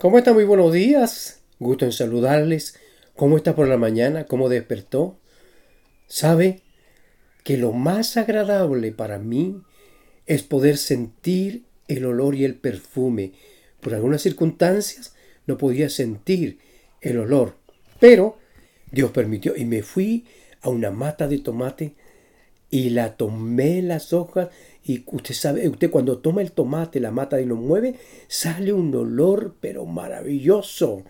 ¿Cómo está? Muy buenos días. Gusto en saludarles. ¿Cómo está por la mañana? ¿Cómo despertó? ¿Sabe que lo más agradable para mí es poder sentir el olor y el perfume? Por algunas circunstancias no podía sentir el olor, pero Dios permitió y me fui a una mata de tomate y la tomé las hojas y usted sabe, usted cuando toma el tomate, la mata y lo mueve, sale un olor pero maravilloso.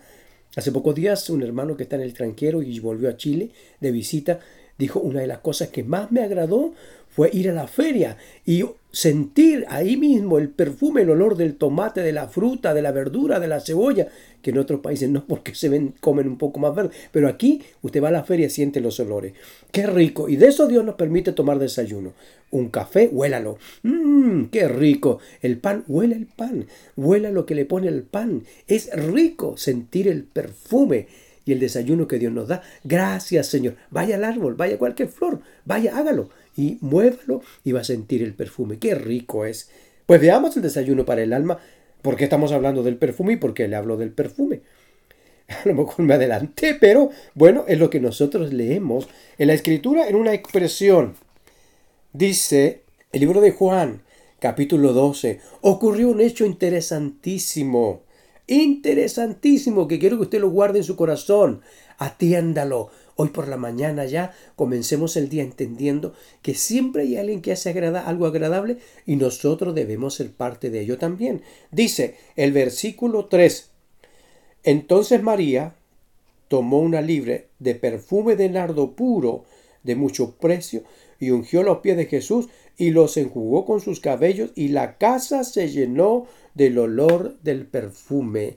Hace pocos días un hermano que está en el tranquero y volvió a Chile de visita, dijo una de las cosas que más me agradó fue ir a la feria y sentir ahí mismo el perfume, el olor del tomate, de la fruta, de la verdura, de la cebolla, que en otros países no porque se ven, comen un poco más verde, pero aquí usted va a la feria y siente los olores. Qué rico. Y de eso Dios nos permite tomar desayuno. Un café, huélalo. Mmm, qué rico. El pan, huela el pan. Huela lo que le pone el pan. Es rico sentir el perfume y el desayuno que Dios nos da. Gracias, Señor. Vaya al árbol, vaya a cualquier flor, vaya, hágalo y muévalo y va a sentir el perfume. Qué rico es. Pues veamos el desayuno para el alma. ¿Por qué estamos hablando del perfume y por qué le hablo del perfume? A lo mejor me adelanté, pero bueno, es lo que nosotros leemos en la escritura en una expresión. Dice el libro de Juan, capítulo 12, ocurrió un hecho interesantísimo interesantísimo que quiero que usted lo guarde en su corazón. Atiéndalo. Hoy por la mañana ya comencemos el día entendiendo que siempre hay alguien que hace algo agradable y nosotros debemos ser parte de ello también. Dice el versículo 3. Entonces María tomó una libre de perfume de nardo puro de mucho precio y ungió los pies de Jesús y los enjugó con sus cabellos y la casa se llenó del olor del perfume.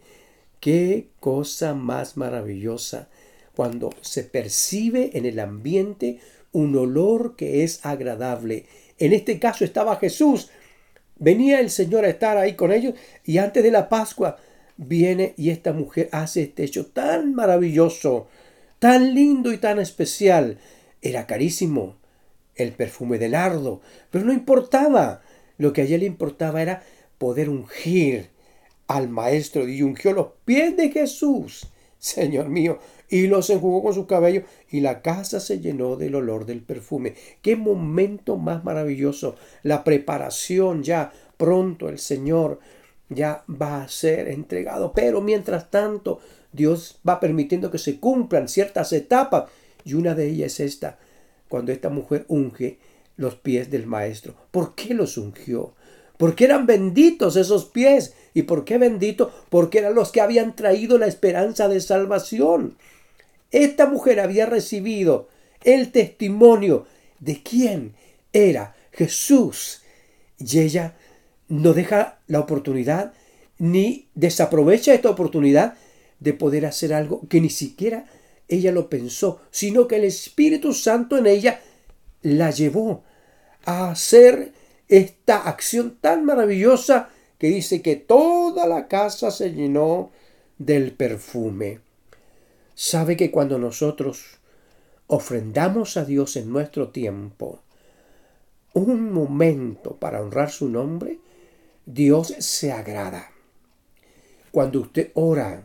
Qué cosa más maravillosa cuando se percibe en el ambiente un olor que es agradable. En este caso estaba Jesús. Venía el Señor a estar ahí con ellos y antes de la Pascua viene y esta mujer hace este hecho tan maravilloso, tan lindo y tan especial. Era carísimo el perfume de nardo, pero no importaba. Lo que a ella le importaba era poder ungir al maestro y ungió los pies de Jesús, Señor mío, y los enjugó con su cabello y la casa se llenó del olor del perfume. Qué momento más maravilloso. La preparación ya pronto el Señor ya va a ser entregado, pero mientras tanto Dios va permitiendo que se cumplan ciertas etapas y una de ellas es esta, cuando esta mujer unge los pies del maestro. ¿Por qué los ungió? Porque eran benditos esos pies. ¿Y por qué bendito? Porque eran los que habían traído la esperanza de salvación. Esta mujer había recibido el testimonio de quién era Jesús. Y ella no deja la oportunidad ni desaprovecha esta oportunidad de poder hacer algo que ni siquiera ella lo pensó, sino que el Espíritu Santo en ella la llevó a hacer esta acción tan maravillosa que dice que toda la casa se llenó del perfume. Sabe que cuando nosotros ofrendamos a Dios en nuestro tiempo un momento para honrar su nombre, Dios se agrada. Cuando usted ora,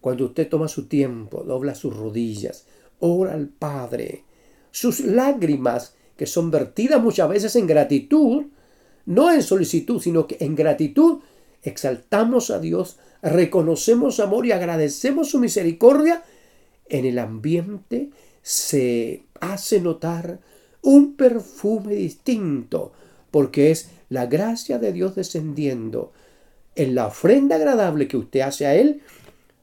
cuando usted toma su tiempo, dobla sus rodillas, ora al Padre, sus lágrimas que son vertidas muchas veces en gratitud, no en solicitud, sino que en gratitud exaltamos a Dios, reconocemos amor y agradecemos su misericordia, en el ambiente se hace notar un perfume distinto, porque es la gracia de Dios descendiendo. En la ofrenda agradable que usted hace a Él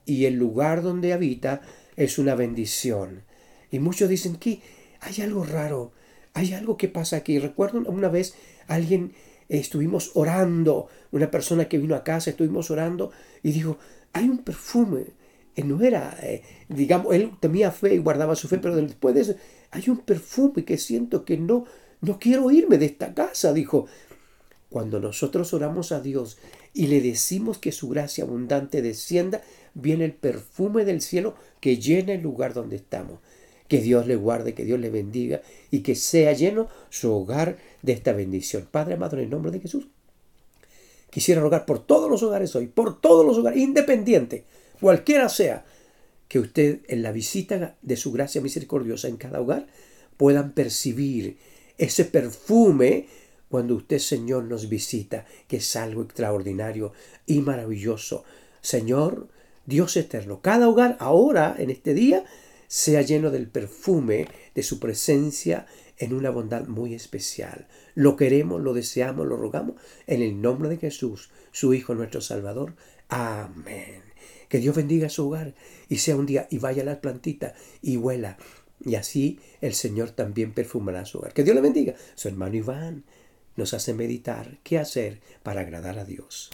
y el lugar donde habita es una bendición. Y muchos dicen que hay algo raro, hay algo que pasa aquí. Recuerdo una vez alguien, estuvimos orando, una persona que vino a casa, estuvimos orando y dijo, hay un perfume. Eh, no era, eh, digamos, él tenía fe y guardaba su fe, pero después de eso, hay un perfume que siento que no, no quiero irme de esta casa, dijo. Cuando nosotros oramos a Dios y le decimos que su gracia abundante descienda, viene el perfume del cielo que llena el lugar donde estamos. Que Dios le guarde, que Dios le bendiga y que sea lleno su hogar de esta bendición. Padre amado, en el nombre de Jesús, Quisiera rogar por todos los hogares hoy, por todos los hogares, independiente, cualquiera sea, que usted en la visita de su gracia misericordiosa en cada hogar puedan percibir ese perfume cuando usted, Señor, nos visita, que es algo extraordinario y maravilloso. Señor, Dios eterno, cada hogar ahora, en este día, sea lleno del perfume de su presencia en una bondad muy especial. Lo queremos, lo deseamos, lo rogamos en el nombre de Jesús, su Hijo nuestro Salvador. Amén. Que Dios bendiga su hogar y sea un día y vaya a la plantita y huela. Y así el Señor también perfumará su hogar. Que Dios le bendiga. Su hermano Iván nos hace meditar qué hacer para agradar a Dios.